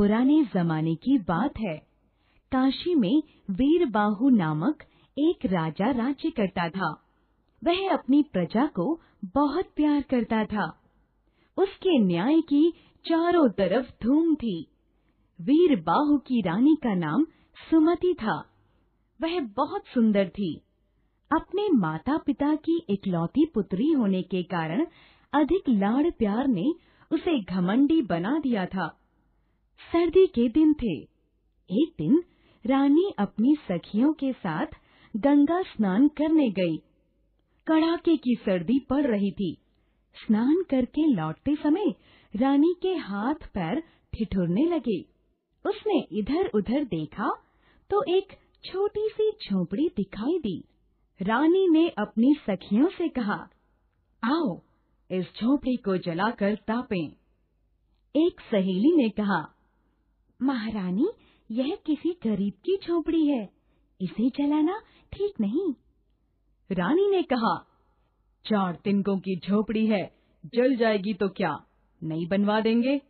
पुराने जमाने की बात है। काशी में वीर वीरबाहु नामक एक राजा राज्य करता था। वह अपनी प्रजा को बहुत प्यार करता था। उसके न्याय की चारों तरफ़ धूम थी। वीर वीरबाहु की रानी का नाम सुमति था। वह बहुत सुंदर थी। अपने माता पिता की इकलौती पुत्री होने के कारण अधिक लाड़ प्यार ने उसे घमंडी बना दिया था। सर्दी के दिन थे। एक दिन रानी अपनी सखियों के साथ गंगा स्नान करने गई। कड़ाके की सर्दी पड़ रही थी। स्नान करके लौटते समय रानी के हाथ पैर ठिठुरने लगे। उसने इधर उधर देखा तो एक छोटी सी झोपड़ी दिखाई दी। रानी ने अपनी सखियों से कहा, आओ, इस झोपड़ी को जलाकर तापें। एक सहेली ने कहा महारानी, यह किसी गरीब की झोपड़ी है। इसे जलाना ठीक नहीं। रानी ने कहा, चार तिनकों की झोपड़ी है, जल जाएगी तो क्या? नहीं बनवा देंगे?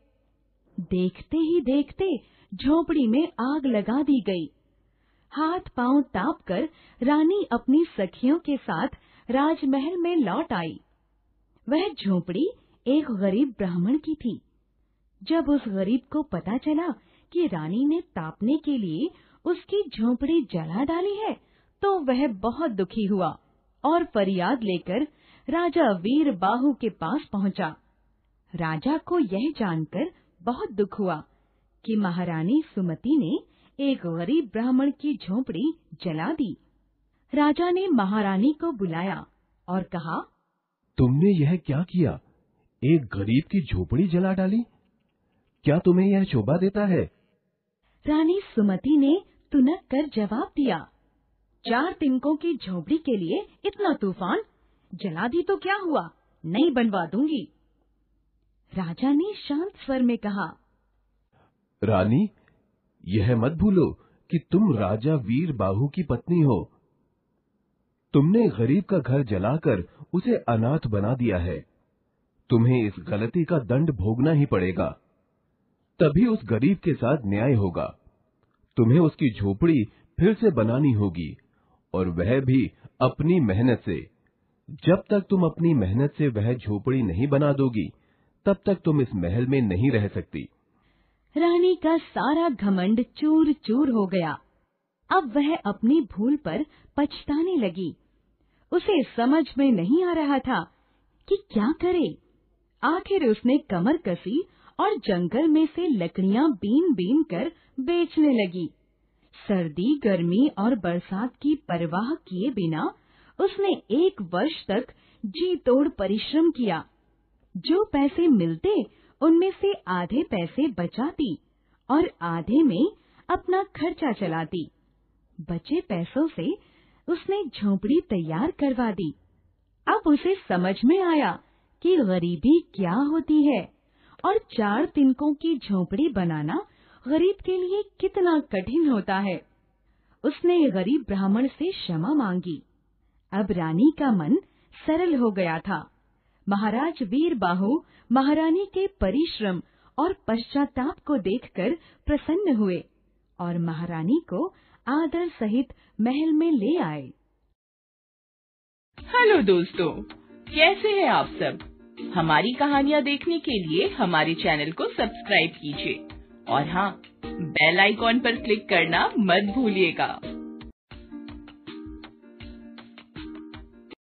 देखते ही देखते झोपड़ी में आग लगा दी गई। हाथ पाँव ताप कर रानी अपनी सखियों के साथ राजमहल में लौट आई। वह झोपड़ी एक गरीब ब्राह्मण की थी। जब उस गरीब को पता चला कि रानी ने तापने के लिए उसकी झोपड़ी जला डाली है तो वह बहुत दुखी हुआ और फरियाद लेकर राजा वीर बाहु के पास पहुँचा। राजा को यह जानकर बहुत दुख हुआ कि महारानी सुमति ने एक गरीब ब्राह्मण की झोपड़ी जला दी। राजा ने महारानी को बुलाया और कहा, तुमने यह क्या किया? एक गरीब की झोपड़ी जला डाली? क्या तुम्हें यह शोभा देता है? रानी सुमति ने तुनक कर जवाब दिया, चार तिनकों की झोपड़ी के लिए इतना तूफ़ान? जला दी तो क्या हुआ? नहीं बनवा दूँगी. राजा ने शांत स्वर में कहा, रानी, यह मत भूलो कि तुम राजा वीर बाहु की पत्नी हो। तुमने गरीब का घर जलाकर उसे अनाथ बना दिया है। तुम्हें इस गलती का दंड भोगना ही पड़ेगा। तभी उस गरीब के साथ न्याय होगा। तुम्हें उसकी झोपड़ी फिर से बनानी होगी और वह भी अपनी मेहनत से। जब तक तुम अपनी मेहनत से वह झोपड़ी नहीं बना दोगी, तब तक तुम इस महल में नहीं रह सकती। रानी का सारा घमंड चूर चूर हो गया। अब वह अपनी भूल पर पछताने लगी। उसे समझ में नहीं आ रहा था कि क्या करे। आखिर उसने कमर कसी और जंगल में से लकड़ियाँ बीन बीन कर बेचने लगी। सर्दी, गर्मी और बरसात की परवाह किए बिना उसने एक वर्ष तक जी तोड़ परिश्रम किया। जो पैसे मिलते, उनमें से आधे पैसे बचाती और आधे में अपना खर्चा चलाती। बचे पैसों से उसने झोपड़ी तैयार करवा दी। अब उसे समझ में आया कि गरीबी क्या होती है। और चार तिनकों की झोपड़ी बनाना गरीब के लिए कितना कठिन होता है। उसने गरीब ब्राह्मण से क्षमा मांगी। अब रानी का मन सरल हो गया था। महाराज वीर बाहु महारानी के परिश्रम और पश्चाताप को देखकर प्रसन्न हुए और महारानी को आदर सहित महल में ले आए। हेलो दोस्तों, कैसे हैं आप सब? हमारी कहानियाँ देखने के लिए हमारे चैनल को सब्सक्राइब कीजिए। और हाँ बेल आइकॉन पर क्लिक करना मत भूलिएगा।